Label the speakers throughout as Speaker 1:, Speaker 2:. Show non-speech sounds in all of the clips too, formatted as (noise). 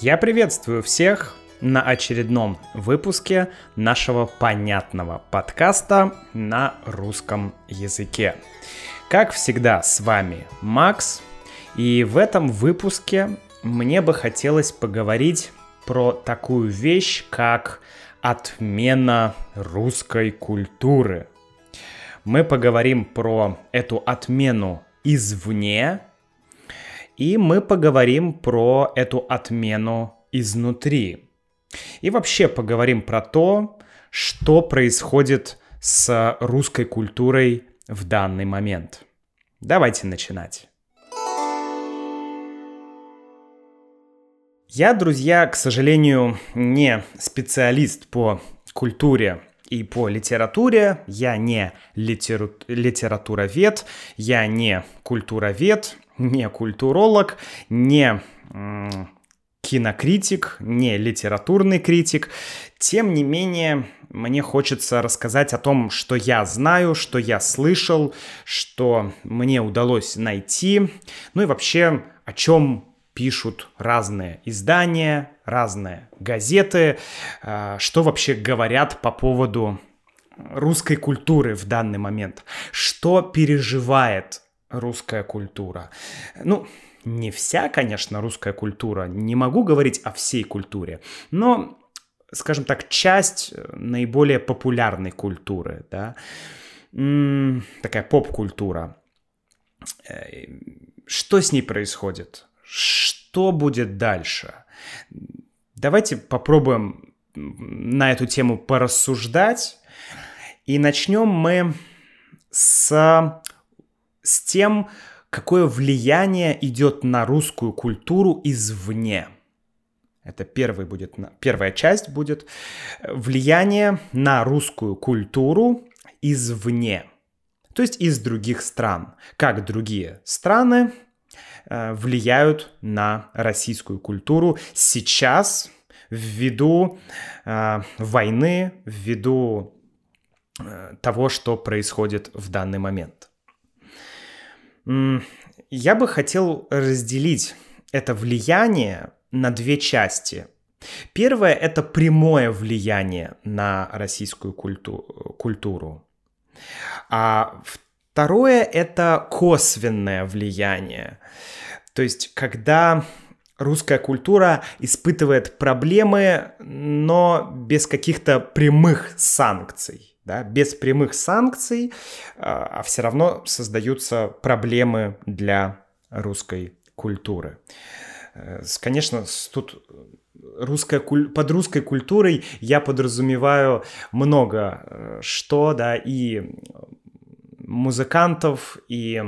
Speaker 1: Я приветствую всех на очередном выпуске нашего понятного подкаста на русском языке. Как всегда, с вами Макс, и в этом выпуске мне бы хотелось поговорить про такую вещь, как отмена русской культуры. Мы поговорим про эту отмену извне, и мы поговорим про эту отмену изнутри. И вообще поговорим про то, что происходит с русской культурой в данный момент. Давайте начинать. Я, друзья, к сожалению, не специалист по культуре и по литературе. Я не литеру... литературовед, я не культуровед, не культуролог, не кинокритик, не литературный критик. Тем не менее, мне хочется рассказать о том, что я знаю, что я слышал, что мне удалось найти, ну и вообще о чем пишут разные издания, разные газеты, а, что вообще говорят по поводу русской культуры в данный момент, что переживает русская культура. Ну, не вся, конечно, русская культура, не могу говорить о всей культуре, но, скажем так, часть э, наиболее популярной культуры, да, такая поп-культура. Э, что с ней происходит? Что будет дальше? Давайте попробуем на эту тему порассуждать. И начнем мы с с тем, какое влияние идет на русскую культуру извне. Это первый будет, первая часть будет влияние на русскую культуру извне, то есть из других стран. Как другие страны э, влияют на российскую культуру сейчас ввиду э, войны, ввиду э, того, что происходит в данный момент. Я бы хотел разделить это влияние на две части. Первое – это прямое влияние на российскую культу культуру. А второе – это косвенное влияние. То есть, когда русская культура испытывает проблемы, но без каких-то прямых санкций да, без прямых санкций, а, а все равно создаются проблемы для русской культуры. Э, конечно, тут русская, под русской культурой я подразумеваю много э, что, да, и музыкантов, и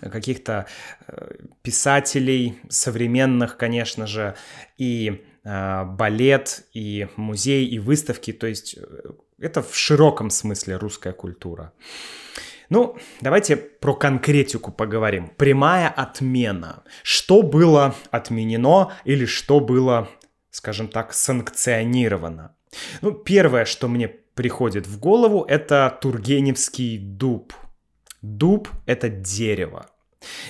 Speaker 1: каких-то э, писателей современных, конечно же, и балет, и музей, и выставки, то есть это в широком смысле русская культура. Ну, давайте про конкретику поговорим. Прямая отмена. Что было отменено или что было, скажем так, санкционировано? Ну, первое, что мне приходит в голову, это Тургеневский дуб. Дуб — это дерево.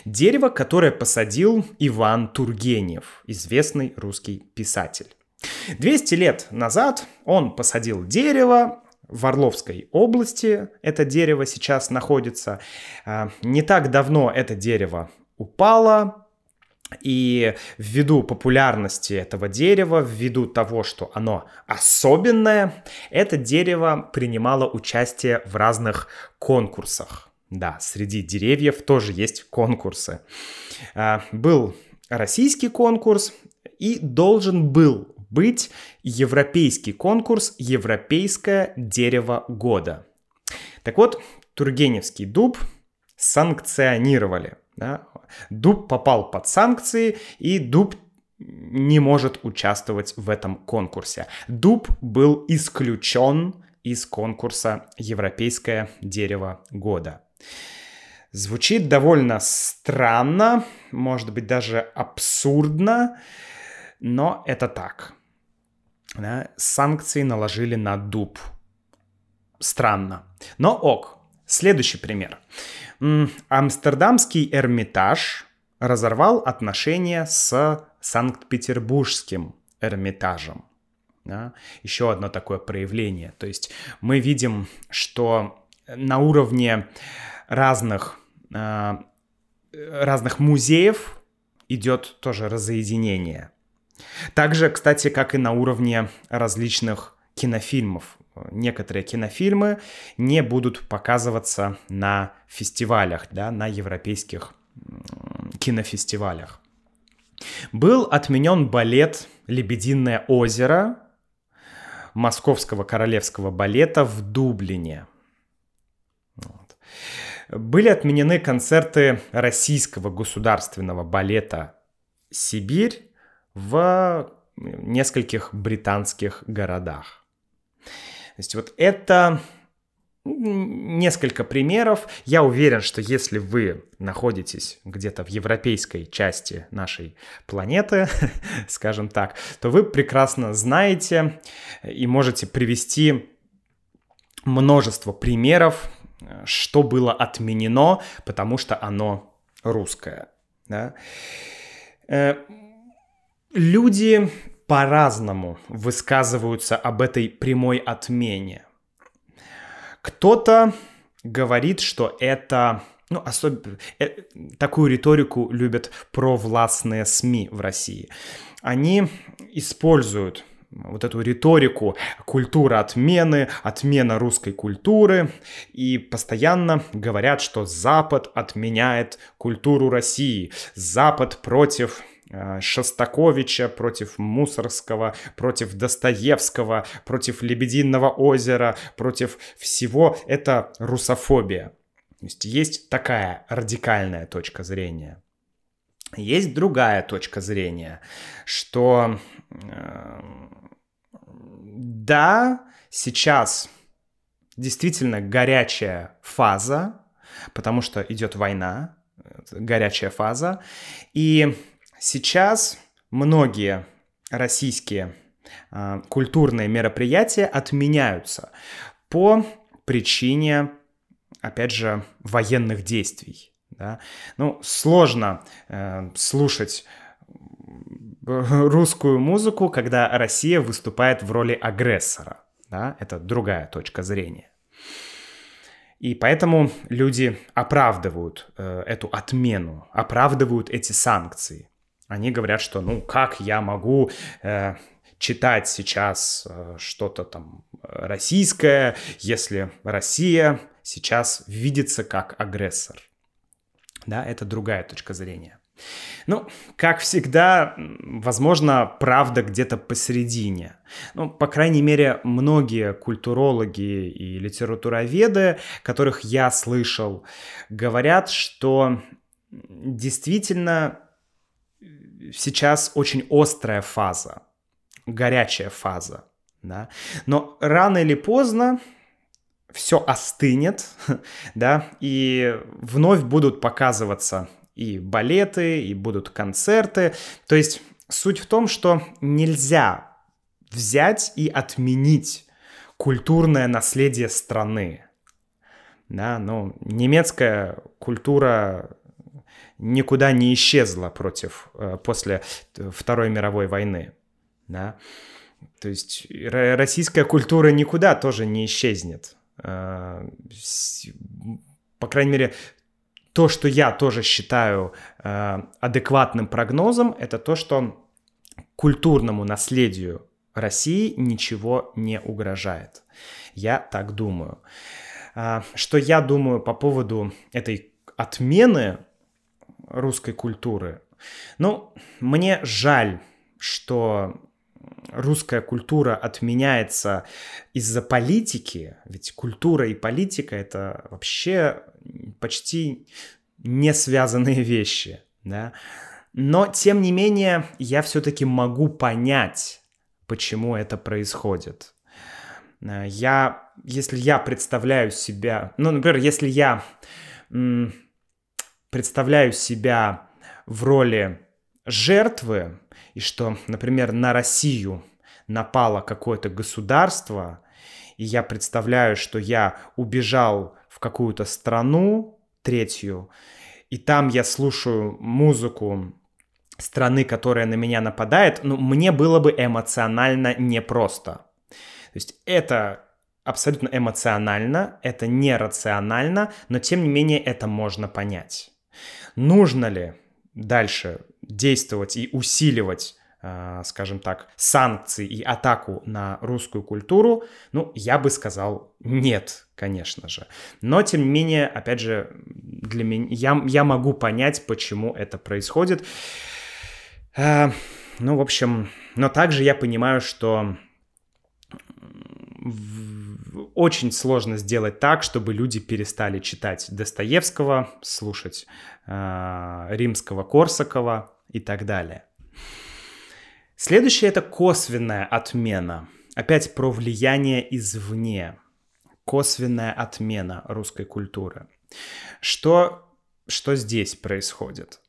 Speaker 1: Дерево, которое посадил Иван Тургенев, известный русский писатель. 200 лет назад он посадил дерево, в Орловской области это дерево сейчас находится. А, не так давно это дерево упало, и ввиду популярности этого дерева, ввиду того, что оно особенное, это дерево принимало участие в разных конкурсах. Да, среди деревьев тоже есть конкурсы. А, был российский конкурс и должен был быть европейский конкурс «Европейское дерево года». Так вот, Тургеневский дуб санкционировали. Да? Дуб попал под санкции, и дуб не может участвовать в этом конкурсе. Дуб был исключен из конкурса «Европейское дерево года». Звучит довольно странно, может быть даже абсурдно, но это так да, санкции наложили на дуб. Странно. Но ок. Следующий пример. Амстердамский Эрмитаж разорвал отношения с Санкт-Петербургским Эрмитажем. Да? Еще одно такое проявление. То есть мы видим, что на уровне разных, э, разных музеев идет тоже разоединение. Также, кстати, как и на уровне различных кинофильмов. Некоторые кинофильмы не будут показываться на фестивалях, да, на европейских кинофестивалях. Был отменен балет «Лебединое озеро» Московского королевского балета в Дублине. Вот. Были отменены концерты российского государственного балета «Сибирь» в нескольких британских городах. То есть вот это несколько примеров. Я уверен, что если вы находитесь где-то в европейской части нашей планеты, (laughs) скажем так, то вы прекрасно знаете и можете привести множество примеров, что было отменено, потому что оно русское. Да? Люди по-разному высказываются об этой прямой отмене. Кто-то говорит, что это ну, особенно э, такую риторику любят провластные СМИ в России. Они используют вот эту риторику культура отмены, отмена русской культуры, и постоянно говорят, что Запад отменяет культуру России, Запад против Шостаковича, против Мусорского, против Достоевского, против Лебединого озера, против всего. Это русофобия. То есть есть такая радикальная точка зрения. Есть другая точка зрения, что э, да, сейчас действительно горячая фаза, потому что идет война, горячая фаза, и Сейчас многие российские э, культурные мероприятия отменяются по причине, опять же, военных действий. Да? Ну, сложно э, слушать русскую музыку, когда Россия выступает в роли агрессора. Да? Это другая точка зрения. И поэтому люди оправдывают э, эту отмену, оправдывают эти санкции. Они говорят, что ну как я могу э, читать сейчас э, что-то там российское, если Россия сейчас видится как агрессор. Да, это другая точка зрения. Ну, как всегда, возможно, правда где-то посередине. Ну, по крайней мере, многие культурологи и литературоведы, которых я слышал, говорят, что действительно сейчас очень острая фаза, горячая фаза, да, но рано или поздно все остынет, (laughs) да, и вновь будут показываться и балеты, и будут концерты. То есть суть в том, что нельзя взять и отменить культурное наследие страны. Да, ну, немецкая культура никуда не исчезла против, э, после Второй мировой войны. Да? То есть российская культура никуда тоже не исчезнет. Э, по крайней мере, то, что я тоже считаю э, адекватным прогнозом, это то, что культурному наследию России ничего не угрожает. Я так думаю. Что я думаю по поводу этой отмены русской культуры. Ну, мне жаль, что русская культура отменяется из-за политики, ведь культура и политика это вообще почти не связанные (laughs) вещи, да. Но, тем не менее, я все-таки могу понять, почему это происходит. Я, если я представляю себя, ну, например, если я представляю себя в роли жертвы, и что, например, на Россию напало какое-то государство, и я представляю, что я убежал в какую-то страну третью, и там я слушаю музыку страны, которая на меня нападает, ну, мне было бы эмоционально непросто. То есть это абсолютно эмоционально, это нерационально, но тем не менее это можно понять. Нужно ли дальше действовать и усиливать э, скажем так, санкции и атаку на русскую культуру, ну, я бы сказал нет, конечно же. Но, тем не менее, опять же, для меня, я, я могу понять, почему это происходит. Э, ну, в общем, но также я понимаю, что очень сложно сделать так, чтобы люди перестали читать Достоевского, слушать э, римского Корсакова и так далее. Следующее это косвенная отмена. Опять про влияние извне. Косвенная отмена русской культуры. Что, что здесь происходит?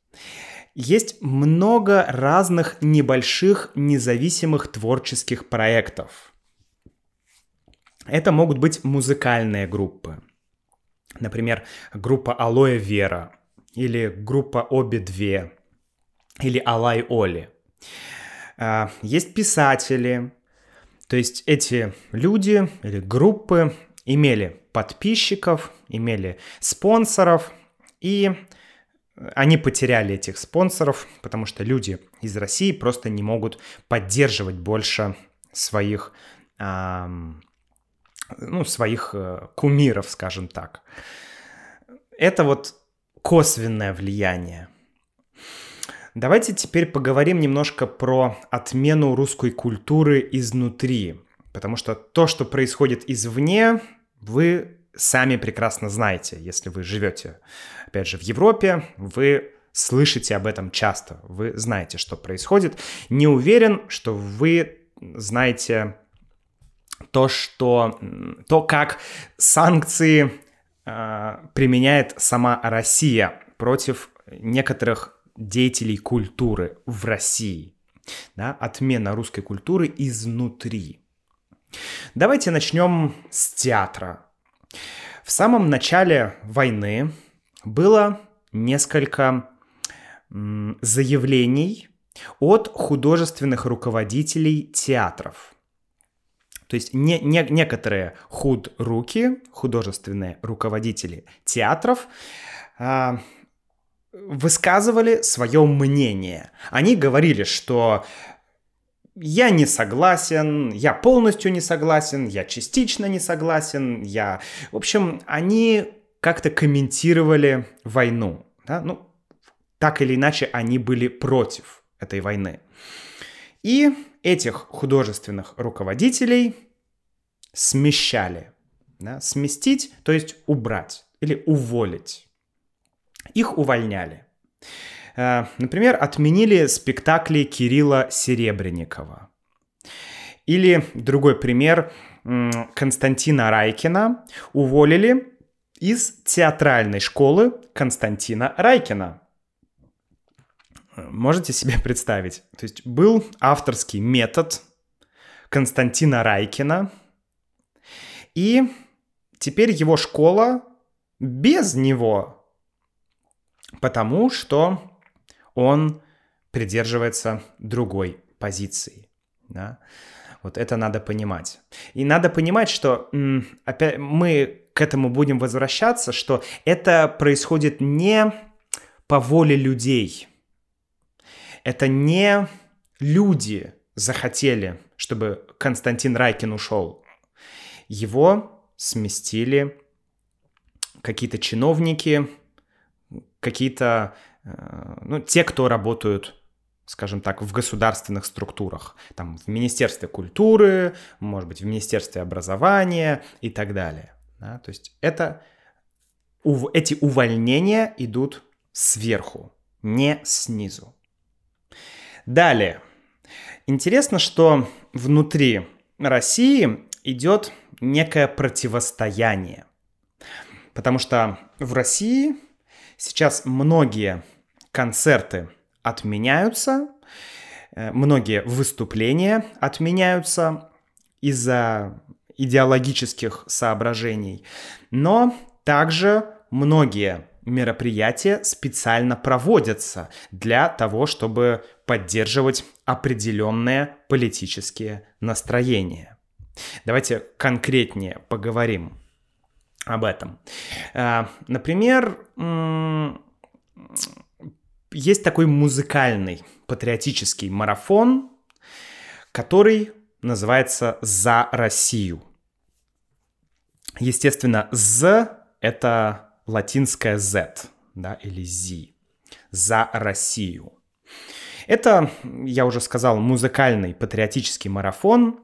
Speaker 1: Есть много разных небольших независимых творческих проектов. Это могут быть музыкальные группы. Например, группа Алоэ Вера или группа Обе Две или Алай Оли. А, есть писатели, то есть эти люди или группы имели подписчиков, имели спонсоров, и они потеряли этих спонсоров, потому что люди из России просто не могут поддерживать больше своих, ну, своих э, кумиров, скажем так. Это вот косвенное влияние. Давайте теперь поговорим немножко про отмену русской культуры изнутри, потому что то, что происходит извне, вы сами прекрасно знаете, если вы живете, опять же, в Европе, вы слышите об этом часто, вы знаете, что происходит. Не уверен, что вы знаете то, что то, как санкции э, применяет сама Россия против некоторых деятелей культуры в России. Да, отмена русской культуры изнутри. Давайте начнем с театра. В самом начале войны было несколько заявлений от художественных руководителей театров. То есть не, не, некоторые худ-руки, художественные руководители театров, а, высказывали свое мнение. Они говорили, что я не согласен, я полностью не согласен, я частично не согласен, я... В общем, они как-то комментировали войну. Да? Ну, так или иначе, они были против этой войны. И этих художественных руководителей смещали. Да? Сместить, то есть убрать или уволить. Их увольняли. Э, например, отменили спектакли Кирилла Серебренникова. Или другой пример, Константина Райкина уволили из театральной школы Константина Райкина. Можете себе представить? То есть был авторский метод Константина Райкина, и теперь его школа без него потому что он придерживается другой позиции. Да? Вот это надо понимать. И надо понимать, что опять мы к этому будем возвращаться, что это происходит не по воле людей. Это не люди захотели, чтобы Константин Райкин ушел. Его сместили какие-то чиновники, какие-то, э, ну, те, кто работают скажем так, в государственных структурах, там, в Министерстве культуры, может быть, в Министерстве образования и так далее. Да? То есть это, эти увольнения идут сверху, не снизу. Далее. Интересно, что внутри России идет некое противостояние. Потому что в России Сейчас многие концерты отменяются, э, многие выступления отменяются из-за идеологических соображений, но также многие мероприятия специально проводятся для того, чтобы поддерживать определенные политические настроения. Давайте конкретнее поговорим об этом. А, например, есть такой музыкальный патриотический марафон, который называется «За Россию». Естественно, «з» — это латинское Z, да, или Z. «За Россию». Это, я уже сказал, музыкальный патриотический марафон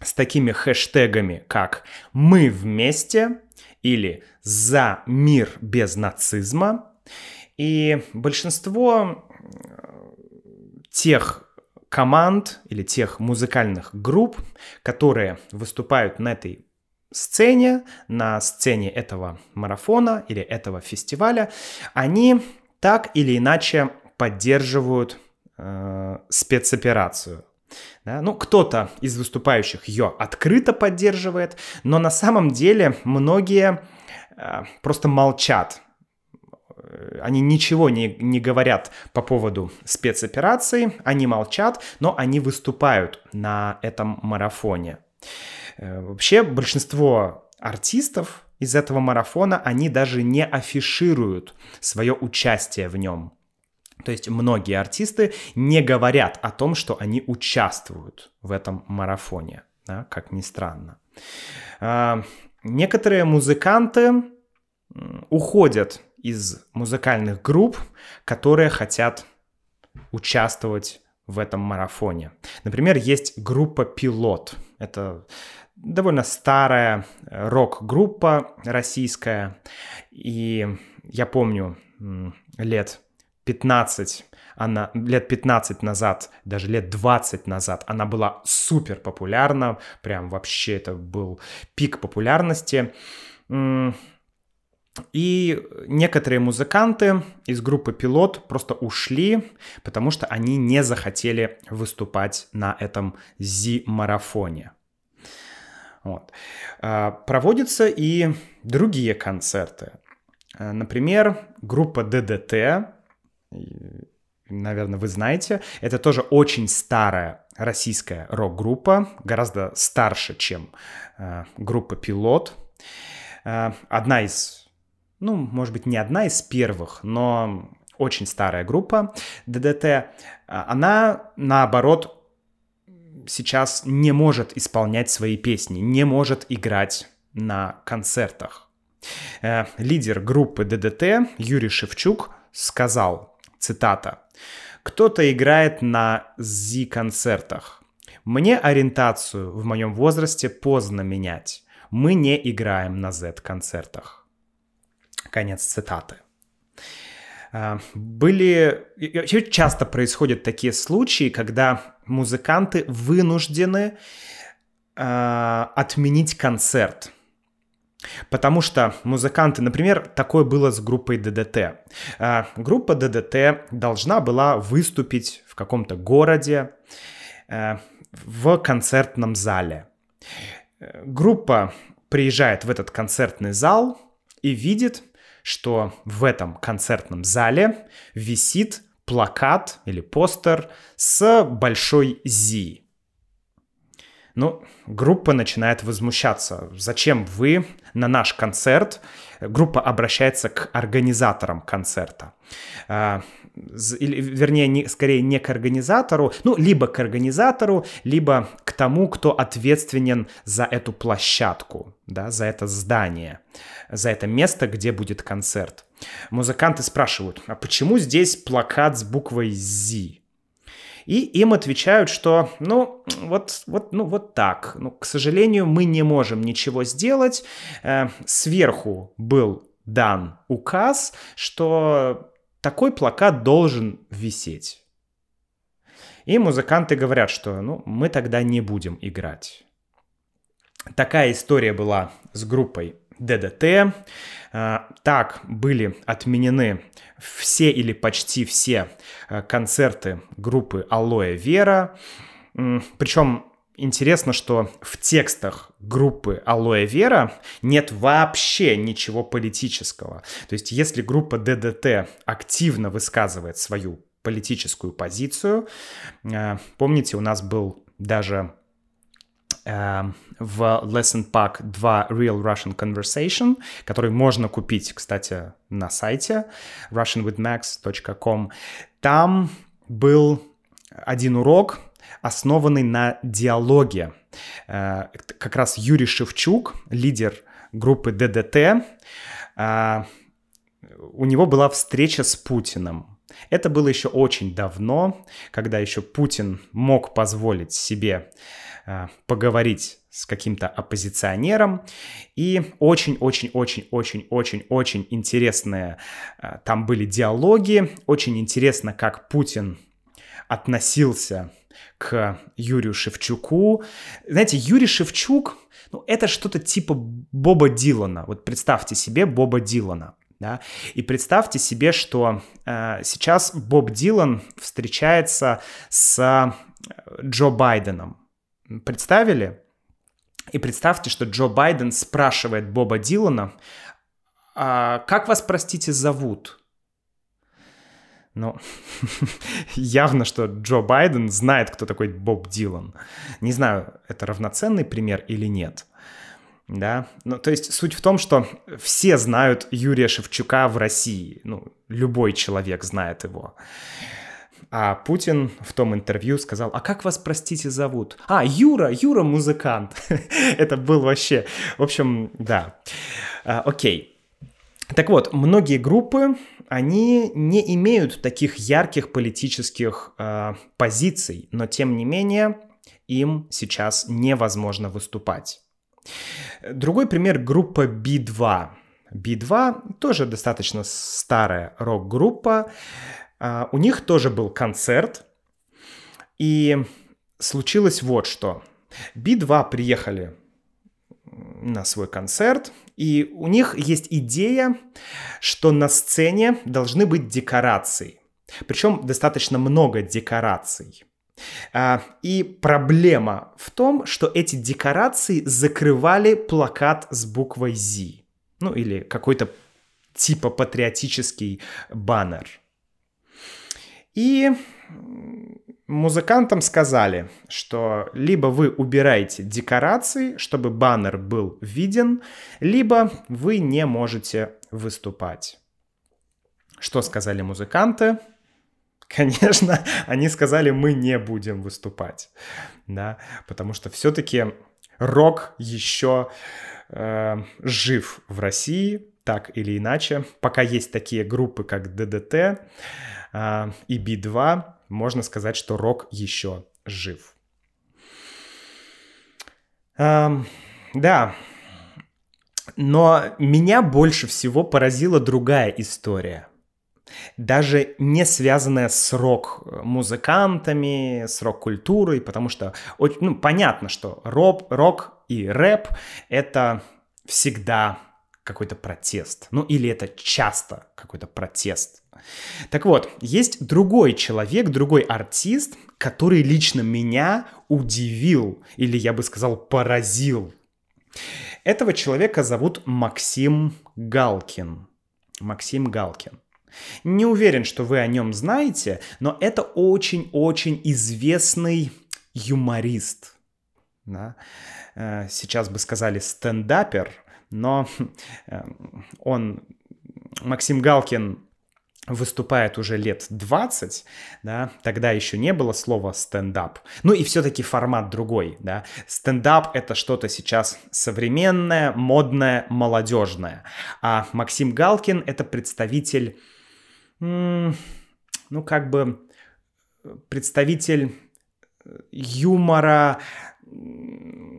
Speaker 1: с такими хэштегами, как «Мы вместе» или «За мир без нацизма». И большинство тех команд или тех музыкальных групп, которые выступают на этой сцене, на сцене этого марафона или этого фестиваля, они так или иначе поддерживают э, спецоперацию. Да? Ну, кто-то из выступающих ее открыто поддерживает, но на самом деле многие э, просто молчат Э, они ничего не, не говорят по поводу спецоперации, они молчат, но они выступают на этом марафоне. Э, вообще большинство артистов из этого марафона, они даже не афишируют свое участие в нем. То есть многие артисты не говорят о том, что они участвуют в этом марафоне, да, как ни странно. А, некоторые музыканты уходят из музыкальных групп, которые хотят участвовать в этом марафоне. Например, есть группа «Пилот». Это довольно старая рок-группа российская. И я помню лет 15 она лет 15 назад, даже лет 20 назад, она была супер популярна, прям вообще это был пик популярности. И некоторые музыканты из группы «Пилот» просто ушли, потому что они не захотели выступать на этом зи-марафоне. Вот. А, проводятся и другие концерты. А, например, группа ДДТ, наверное, вы знаете, это тоже очень старая российская рок-группа, гораздо старше, чем а, группа «Пилот». Одна из ну, может быть, не одна из первых, но очень старая группа ДДТ, она, наоборот, сейчас не может исполнять свои песни, не может играть на концертах. Э, лидер группы ДДТ Юрий Шевчук сказал, цитата, «Кто-то играет на зи-концертах. Мне ориентацию в моем возрасте поздно менять. Мы не играем на Z-концертах». Конец цитаты. А, были... Часто происходят такие случаи, когда музыканты вынуждены э, отменить концерт. Потому что музыканты, например, такое было с группой ДДТ. Э, группа ДДТ должна была выступить в каком-то городе э, в концертном зале. Группа приезжает в этот концертный зал и видит, что в этом концертном зале висит плакат или постер с большой «Зи». Ну, группа начинает возмущаться. Зачем вы на наш концерт? Группа обращается к организаторам концерта. А, или, вернее, не, скорее не к организатору, ну, либо к организатору, либо к тому, кто ответственен за эту площадку, да, за это здание, за это место, где будет концерт. Музыканты спрашивают, а почему здесь плакат с буквой «Зи»? И им отвечают, что, ну, вот, вот, ну, вот так. Ну, к сожалению, мы не можем ничего сделать. Э, сверху был дан указ, что такой плакат должен висеть. И музыканты говорят, что ну, мы тогда не будем играть. Такая история была с группой ДДТ. А, так были отменены все или почти все а, концерты группы Алоэ Вера. Причем интересно, что в текстах группы Алоэ Вера нет вообще ничего политического. То есть если группа ДДТ активно высказывает свою политическую позицию, э, помните, у нас был даже э, в Lesson Pack 2 Real Russian Conversation, который можно купить, кстати, на сайте russianwithmax.com. Там был один урок, основанный на диалоге. Э, как раз Юрий Шевчук, лидер группы ДДТ, э, у него была встреча с Путиным. Это было еще очень давно, когда еще Путин мог позволить себе поговорить с каким-то оппозиционером. И очень-очень-очень-очень-очень-очень интересные там были диалоги. Очень интересно, как Путин относился к Юрию Шевчуку. Знаете, Юрий Шевчук, ну, это что-то типа Боба Дилана. Вот представьте себе Боба Дилана. Да? И представьте себе, что э, сейчас Боб Дилан встречается с э, Джо Байденом. Представили? И представьте, что Джо Байден спрашивает Боба Дилана, а как вас, простите, зовут? Ну, (laughs) явно, что Джо Байден знает, кто такой Боб Дилан. Не знаю, это равноценный пример или нет. Да, ну, то есть суть в том, что все знают Юрия Шевчука в России. Ну, любой человек знает его. А Путин в том интервью сказал, а как вас, простите, зовут? А, Юра, Юра музыкант. (laughs) Это был вообще... В общем, да. А, окей. Так вот, многие группы они не имеют таких ярких политических э, позиций, но тем не менее им сейчас невозможно выступать. Другой пример группа B2. B2 тоже достаточно старая рок-группа. Э, у них тоже был концерт. И случилось вот что. B2 приехали на свой концерт, и у них есть идея, что на сцене должны быть декорации. Причем достаточно много декораций. А, и проблема в том, что эти декорации закрывали плакат с буквой Z. Ну или какой-то типа патриотический баннер. И Музыкантам сказали, что либо вы убираете декорации, чтобы баннер был виден, либо вы не можете выступать. Что сказали музыканты? Конечно, (laughs) они сказали, мы не будем выступать, да, потому что все-таки рок еще э, жив в России, так или иначе. Пока есть такие группы, как ДДТ и Би-2, можно сказать, что рок еще жив. Да, но меня больше всего поразила другая история. Даже не связанная с рок-музыкантами, с рок-культурой, потому что ну, понятно, что рок, рок и рэп — это всегда какой-то протест. Ну или это часто какой-то протест. Так вот, есть другой человек, другой артист, который лично меня удивил, или я бы сказал, поразил. Этого человека зовут Максим Галкин. Максим Галкин. Не уверен, что вы о нем знаете, но это очень-очень известный юморист. Да? Э, сейчас бы сказали стендапер, но э, он, Максим Галкин, выступает уже лет 20, да, тогда еще не было слова стендап. Ну и все-таки формат другой, да. Стендап — это что-то сейчас современное, модное, молодежное. А Максим Галкин — это представитель, ну как бы представитель юмора,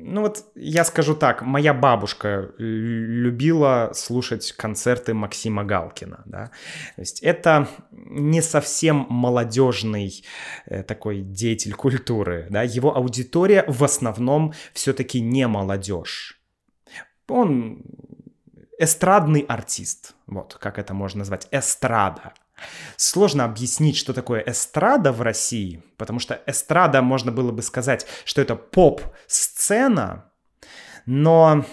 Speaker 1: ну вот я скажу так, моя бабушка любила слушать концерты Максима Галкина, да, то есть это не совсем молодежный э, такой деятель культуры, да, его аудитория в основном все-таки не молодежь. Он эстрадный артист, вот как это можно назвать, эстрада. Сложно объяснить, что такое эстрада в России, потому что эстрада, можно было бы сказать, что это поп-сцена, но,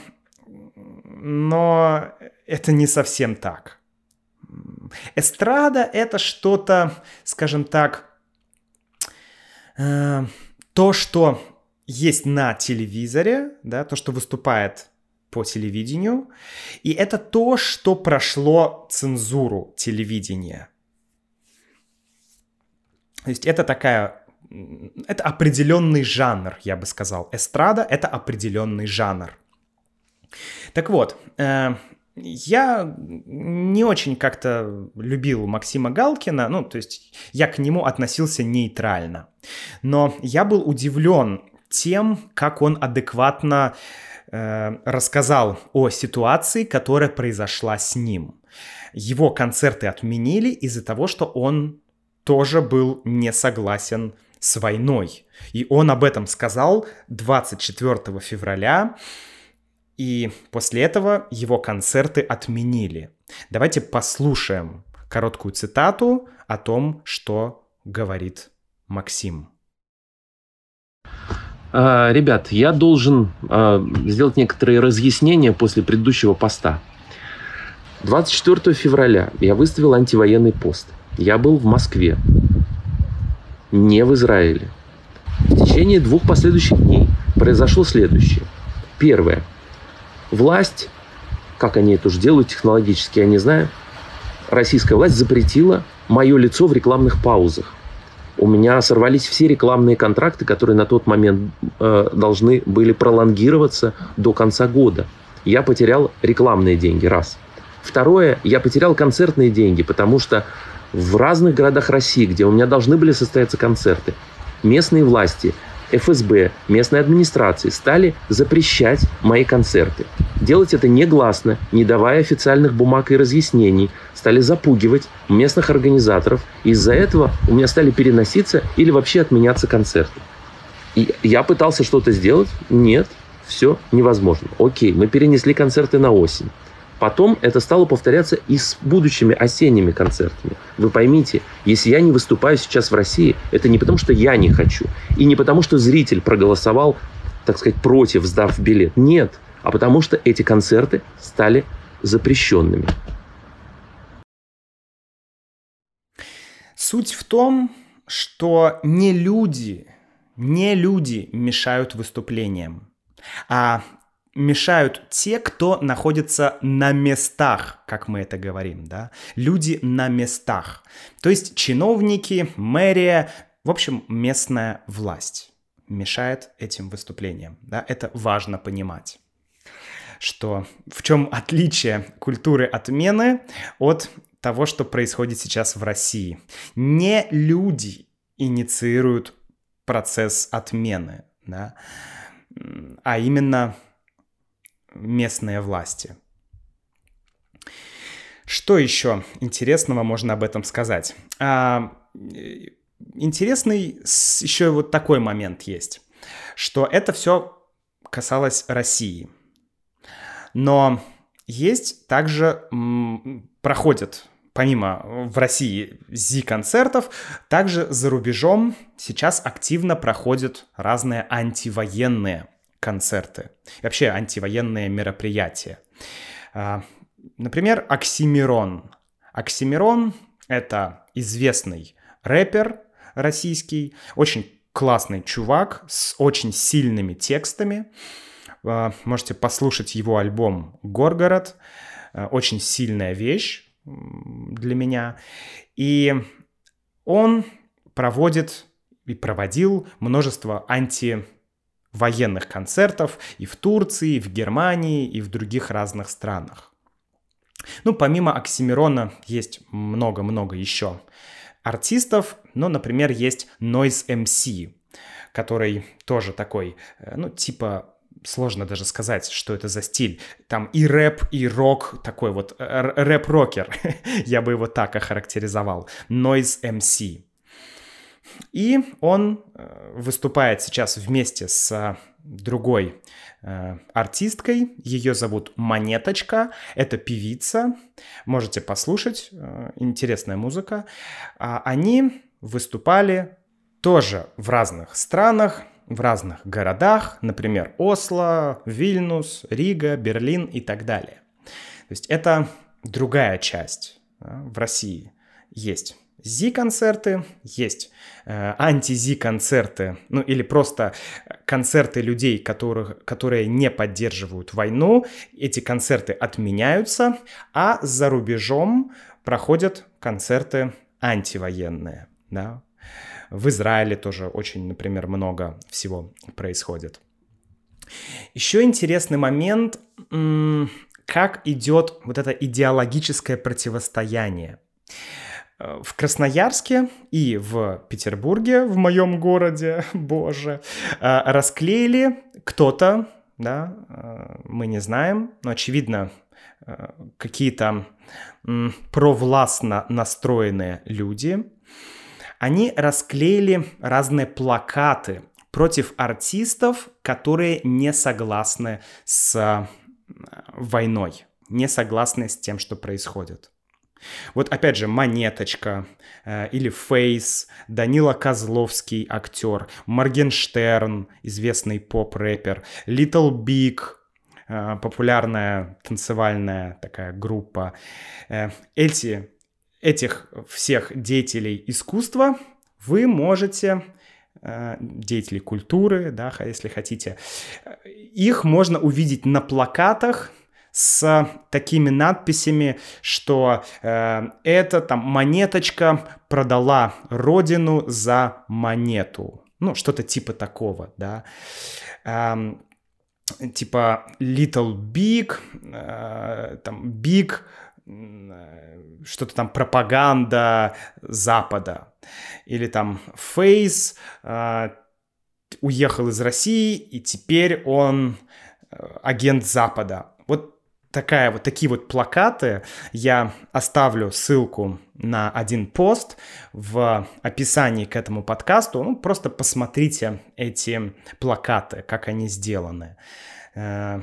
Speaker 1: но это не совсем так. Эстрада — это что-то, скажем так, э, то, что есть на телевизоре, да, то, что выступает по телевидению, и это то, что прошло цензуру телевидения. То есть это такая это определенный жанр, я бы сказал. Эстрада — это определенный жанр. Так вот, э, я не очень как-то любил Максима Галкина, ну, то есть я к нему относился нейтрально. Но я был удивлен тем, как он адекватно э, рассказал о ситуации, которая произошла с ним. Его концерты отменили из-за того, что он тоже был не согласен с войной. И он об этом сказал 24 февраля, и после этого его концерты отменили. Давайте послушаем короткую цитату о том, что говорит Максим.
Speaker 2: А, ребят, я должен а, сделать некоторые разъяснения после предыдущего поста. 24 февраля я выставил антивоенный пост. Я был в Москве, не в Израиле. В течение двух последующих дней произошло следующее. Первое. Власть, как они это уже делают технологически, я не знаю, российская власть запретила мое лицо в рекламных паузах у меня сорвались все рекламные контракты, которые на тот момент э, должны были пролонгироваться до конца года. Я потерял рекламные деньги, раз. Второе, я потерял концертные деньги, потому что в разных городах России, где у меня должны были состояться концерты, местные власти ФСБ, местной администрации стали запрещать мои концерты. Делать это негласно, не давая официальных бумаг и разъяснений, стали запугивать местных организаторов. Из-за этого у меня стали переноситься или вообще отменяться концерты. И я пытался что-то сделать, нет, все невозможно. Окей, мы перенесли концерты на осень. Потом это стало повторяться и с будущими осенними концертами. Вы поймите, если я не выступаю сейчас в России, это не потому, что я не хочу. И не потому, что зритель проголосовал, так сказать, против, сдав билет. Нет. А потому что эти концерты стали запрещенными.
Speaker 1: Суть в том, что не люди, не люди мешают выступлениям, а мешают те, кто находится на местах, как мы это говорим, да, люди на местах, то есть чиновники, мэрия, в общем, местная власть мешает этим выступлениям, да, это важно понимать. Что в чем отличие культуры отмены от того, что происходит сейчас в России. Не люди инициируют процесс отмены, да, а именно местные власти. Что еще интересного можно об этом сказать? А, интересный еще вот такой момент есть, что это все касалось России. Но есть также, проходят помимо в России зи-концертов, также за рубежом сейчас активно проходят разные антивоенные концерты. И вообще антивоенные мероприятия. А, например, Оксимирон. Оксимирон — это известный рэпер российский, очень классный чувак с очень сильными текстами. А, можете послушать его альбом «Горгород». А, очень сильная вещь для меня. И он проводит и проводил множество анти военных концертов и в Турции, и в Германии, и в других разных странах. Ну, помимо Оксимирона есть много-много еще артистов, ну, например, есть Noise MC, который тоже такой, э, ну, типа сложно даже сказать, что это за стиль. Там и рэп, и рок, такой вот э, рэп-рокер, (laughs) я бы его так охарактеризовал. Noise MC. И он э, выступает сейчас вместе с другой э, артисткой. Ее зовут Монеточка. Это певица. Можете послушать. Э, интересная музыка. А они выступали тоже в разных странах, в разных городах, например, Осло, Вильнюс, Рига, Берлин и так далее. То есть это другая часть в России есть. Зи-концерты, есть э, анти-зи-концерты, ну или просто концерты людей, которых, которые не поддерживают войну. Эти концерты отменяются, а за рубежом проходят концерты антивоенные. Да? В Израиле тоже очень, например, много всего происходит. Еще интересный момент, как идет вот это идеологическое противостояние. В Красноярске и в Петербурге, в моем городе, (laughs) боже, э, расклеили кто-то, да, э, мы не знаем, но очевидно, э, какие-то провластно настроенные люди они расклеили разные плакаты против артистов, которые не согласны с э, войной, не согласны с тем, что происходит. Вот опять же, Монеточка э, или Фейс, Данила Козловский, актер, Моргенштерн, известный поп-рэпер, Little Big, э, популярная танцевальная такая группа. Э, эти этих всех деятелей искусства вы можете э, деятелей культуры, да, если хотите, их можно увидеть на плакатах с такими надписями, что э, это там монеточка продала родину за монету. Ну, что-то типа такого, да. Эм, типа Little Big, э, там Big Э, что-то там пропаганда Запада. Или там Фейс э, уехал из России, и теперь он э, агент Запада. Такая вот такие вот плакаты. Я оставлю ссылку на один пост в описании к этому подкасту. Ну, просто посмотрите эти плакаты, как они сделаны. Э,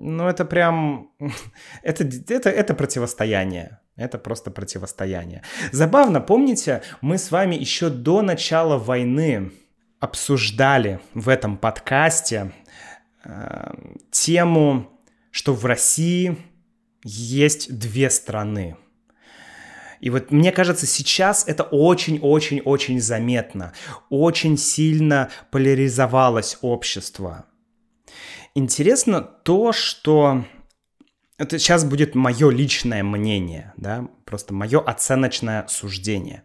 Speaker 1: ну, это прям... (laughs) Это, это, это противостояние. Это просто противостояние. Забавно, помните, мы с вами еще до начала войны обсуждали в этом подкасте э, тему, что в России есть две страны. И вот мне кажется, сейчас это очень-очень-очень заметно. Очень сильно поляризовалось общество. Интересно то, что это сейчас будет мое личное мнение, да, просто мое оценочное суждение.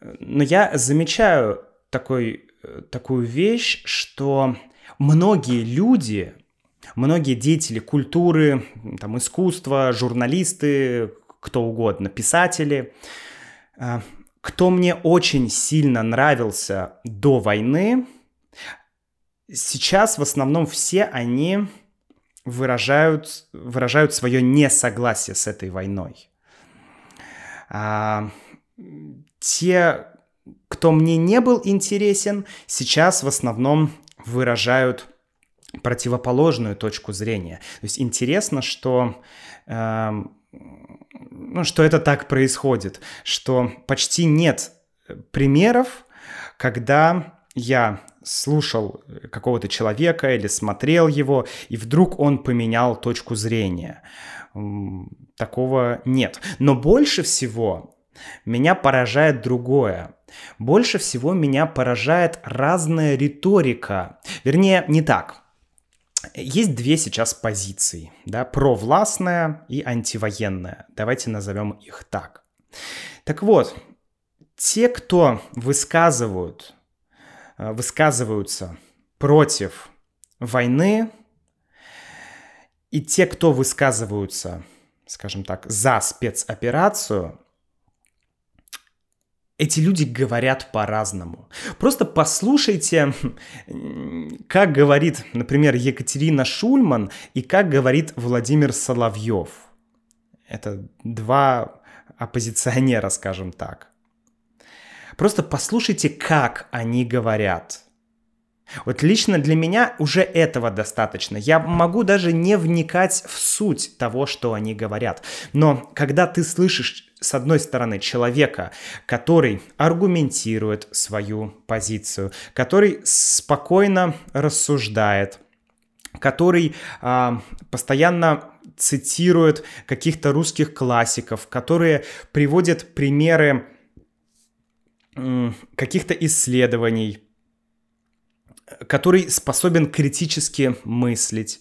Speaker 1: Но я замечаю такой, такую вещь, что многие люди, многие деятели культуры, там, искусства, журналисты, кто угодно, писатели, э, кто мне очень сильно нравился до войны, сейчас в основном все они выражают, выражают свое несогласие с этой войной. А, те, кто мне не был интересен, сейчас в основном выражают противоположную точку зрения. То есть интересно, что, э, ну, что это так происходит, что почти нет примеров, когда я слушал какого-то человека или смотрел его, и вдруг он поменял точку зрения. Такого нет. Но больше всего меня поражает другое. Больше всего меня поражает разная риторика. Вернее, не так. Есть две сейчас позиции, да, провластная и антивоенная. Давайте назовем их так. Так вот, те, кто высказывают Э, высказываются против войны, и те, кто высказываются, скажем так, за спецоперацию, эти люди говорят по-разному. Просто послушайте, как говорит, например, Екатерина Шульман и как говорит Владимир Соловьев. Это два оппозиционера, скажем так. Просто послушайте, как они говорят. Вот лично для меня уже этого достаточно. Я могу даже не вникать в суть того, что они говорят. Но когда ты слышишь, с одной стороны, человека, который аргументирует свою позицию, который спокойно рассуждает, который а, постоянно цитирует каких-то русских классиков, которые приводят примеры каких-то исследований, который способен критически мыслить.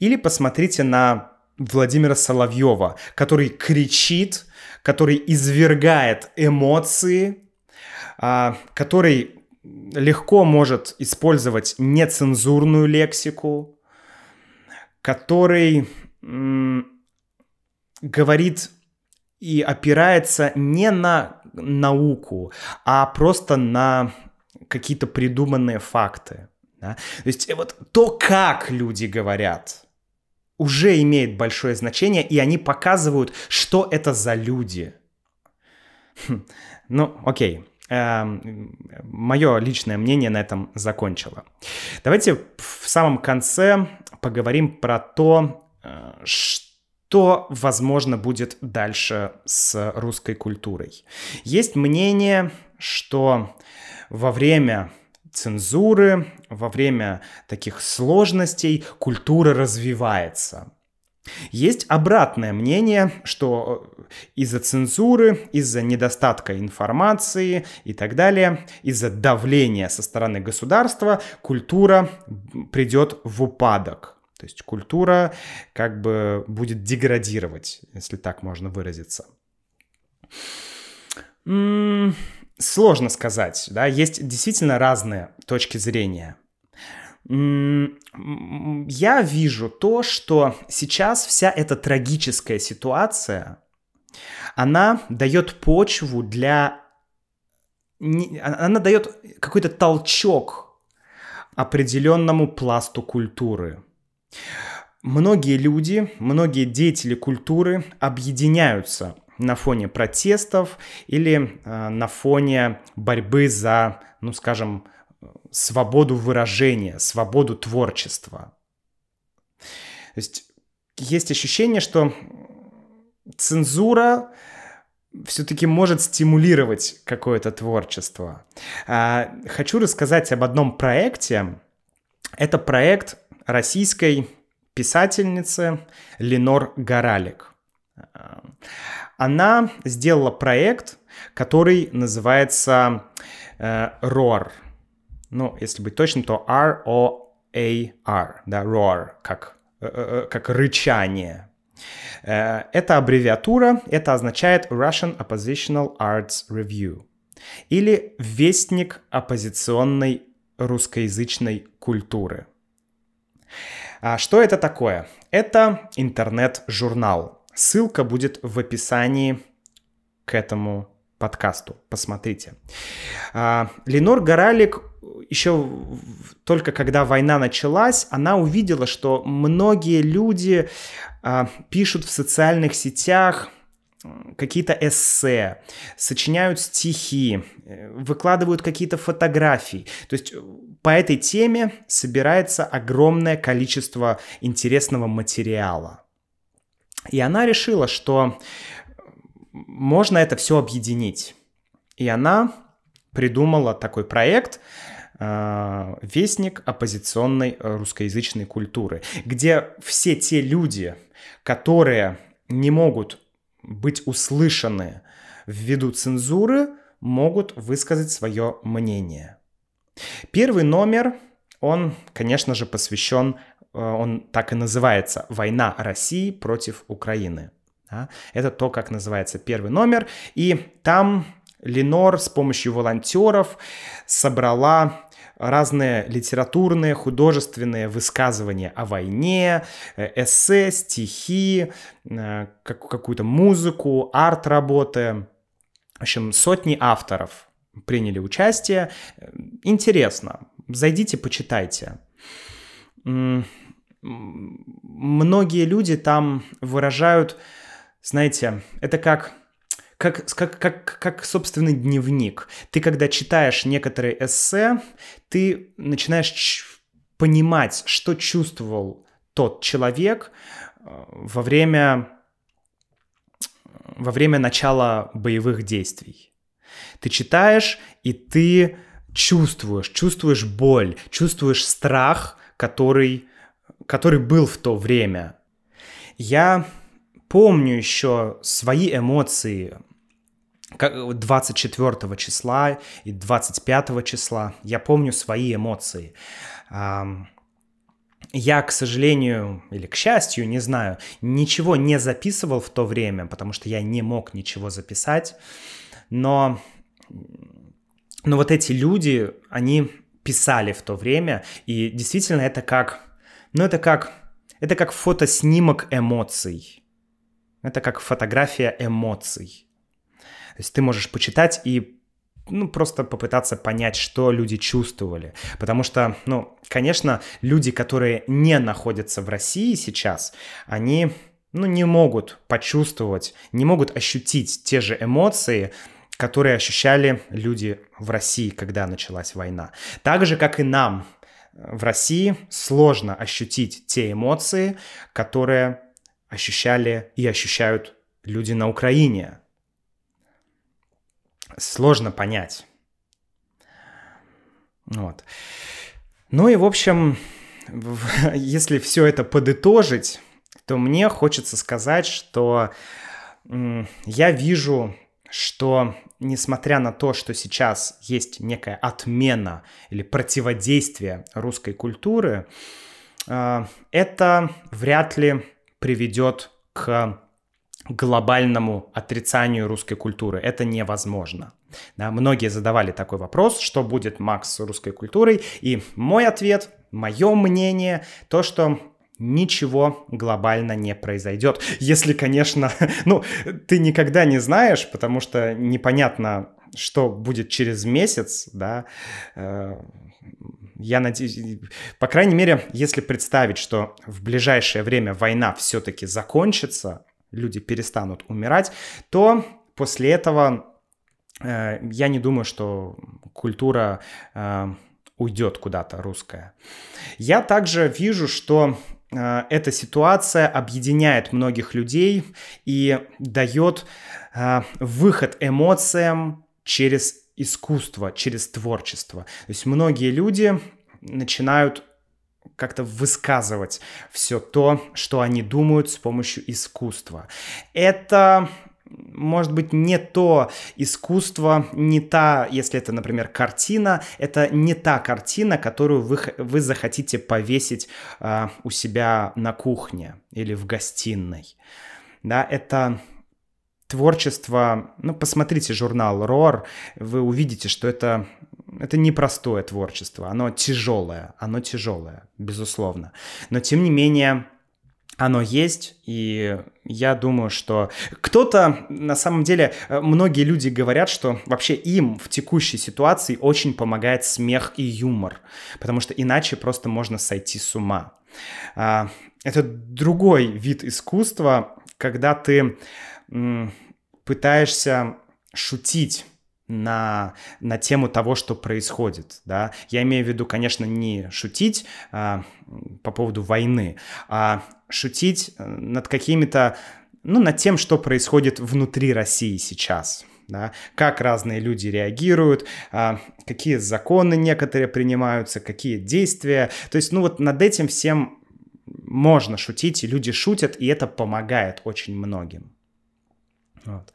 Speaker 1: Или посмотрите на Владимира Соловьева, который кричит, который извергает эмоции, а, который легко может использовать нецензурную лексику, который говорит и опирается не на науку, а просто на какие-то придуманные факты. Да? То есть вот то, как люди говорят, уже имеет большое значение, и они показывают, что это за люди. Хм, ну, окей. Эм, Мое личное мнение на этом закончило. Давайте в самом конце поговорим про то, э, что, возможно, будет дальше с русской культурой. Есть мнение, что во время цензуры, во время таких сложностей культура развивается. Есть обратное мнение, что из-за цензуры, из-за недостатка информации и так далее, из-за давления со стороны государства культура придет в упадок. То есть культура как бы будет деградировать, если так можно выразиться. Сложно сказать, да, есть действительно разные точки зрения. Я вижу то, что сейчас вся эта трагическая ситуация, она дает почву для... Она дает какой-то толчок определенному пласту культуры. Многие люди, многие деятели культуры объединяются на фоне протестов или э, на фоне борьбы за, ну скажем, свободу выражения, свободу творчества. То есть есть ощущение, что цензура все-таки может стимулировать какое-то творчество. А, хочу рассказать об одном проекте. Это проект российской писательницы Ленор Горалик. Она сделала проект, который называется э, ROAR. Ну, если быть точным, то R-O-A-R, да, ROAR, как, э, э, как рычание. Э, это аббревиатура, это означает Russian Oppositional Arts Review или Вестник оппозиционной русскоязычной культуры. А что это такое? Это интернет-журнал. Ссылка будет в описании к этому подкасту. Посмотрите. А, Ленор Горалик еще только когда война началась, она увидела, что многие люди а, пишут в социальных сетях какие-то эссе, сочиняют стихи, э, выкладывают какие-то фотографии. То есть э, по этой теме собирается огромное количество интересного материала. И она решила, что можно это все объединить. И она придумала такой проект э, «Вестник оппозиционной русскоязычной культуры», где все те люди, которые не могут быть услышаны ввиду цензуры, могут высказать свое мнение. Первый номер, он, конечно же, посвящен, э, он так и называется «Война России против Украины». Да? Это то, как называется первый номер. И там Ленор с помощью волонтеров собрала разные литературные, художественные высказывания о войне, э, эссе, стихи, э, какую-то музыку, арт-работы. В общем, сотни авторов приняли участие. Интересно. Зайдите, почитайте. Многие люди там выражают, знаете, это как как, как, как, как собственный дневник. Ты, когда читаешь некоторые эссе, ты начинаешь понимать, что чувствовал тот человек э, во время, во время начала боевых действий. Ты читаешь, и ты чувствуешь, чувствуешь боль, чувствуешь страх, который, который был в то время. Я помню еще свои эмоции 24 числа и 25 числа. Я помню свои эмоции. Я, к сожалению, или к счастью, не знаю, ничего не записывал в то время, потому что я не мог ничего записать. Но, но вот эти люди, они писали в то время, и действительно это как, ну это как, это как фотоснимок эмоций. Это как фотография эмоций. То есть ты можешь почитать и ну, просто попытаться понять, что люди чувствовали. Потому что, ну, конечно, люди, которые не находятся в России сейчас, они, ну, не могут почувствовать, не могут ощутить те же эмоции, которые ощущали люди в России, когда началась война. Так же, как и нам в России, сложно ощутить те эмоции, которые ощущали и ощущают люди на Украине. Сложно понять. Вот. Ну и, в общем, (laughs) если все это подытожить, то мне хочется сказать, что я вижу, что несмотря на то, что сейчас есть некая отмена или противодействие русской культуры, э, это вряд ли приведет к глобальному отрицанию русской культуры. Это невозможно. Да, многие задавали такой вопрос, что будет Макс с русской культурой, и мой ответ, мое мнение, то, что ничего глобально не произойдет. Если, конечно, (laughs) ну, ты никогда не знаешь, потому что непонятно, что будет через месяц, да, э, я надеюсь, по крайней мере, если представить, что в ближайшее время война все-таки закончится, люди перестанут умирать, то после этого э, я не думаю, что культура э, уйдет куда-то русская. Я также вижу, что эта ситуация объединяет многих людей и дает э, выход эмоциям через искусство, через творчество. То есть многие люди начинают как-то высказывать все то, что они думают с помощью искусства. Это может быть, не то искусство, не та, если это, например, картина, это не та картина, которую вы, вы захотите повесить э, у себя на кухне или в гостиной. Да, это творчество, ну, посмотрите журнал Рор, вы увидите, что это, это непростое творчество, оно тяжелое, оно тяжелое, безусловно. Но, тем не менее, оно есть, и я думаю, что кто-то, на самом деле, многие люди говорят, что вообще им в текущей ситуации очень помогает смех и юмор, потому что иначе просто можно сойти с ума. А, это другой вид искусства, когда ты пытаешься шутить на, на тему того, что происходит, да. Я имею в виду, конечно, не шутить а, по поводу войны, а шутить э, над какими-то, ну, над тем, что происходит внутри России сейчас, да, как разные люди реагируют, а, какие законы некоторые принимаются, какие действия. То есть, ну вот над этим всем можно шутить, и люди шутят, и это помогает очень многим. Вот.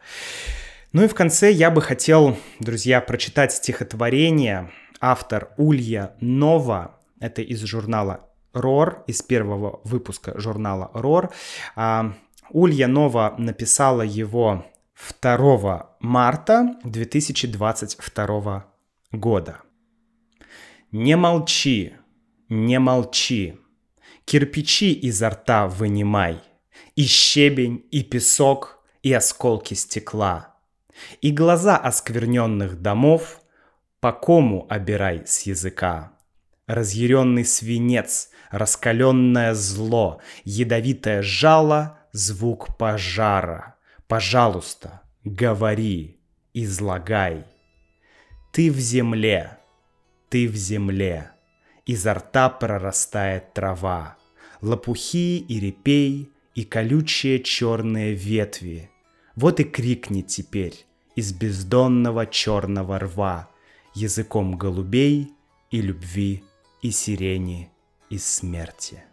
Speaker 1: Ну и в конце я бы хотел, друзья, прочитать стихотворение автор Улья Нова. Это из журнала РОР, из первого выпуска журнала РОР. А, Улья Нова написала его 2 марта 2022 года. Не молчи, не молчи, кирпичи изо рта вынимай, и щебень, и песок, и осколки стекла, и глаза оскверненных домов по кому обирай с языка. Разъяренный свинец, раскаленное зло, ядовитое жало, звук пожара. Пожалуйста, говори, излагай. Ты в земле, ты в земле, изо рта прорастает трава, лопухи и репей и колючие черные ветви. Вот и крикни теперь из бездонного черного рва языком голубей и любви и сирени и смерти.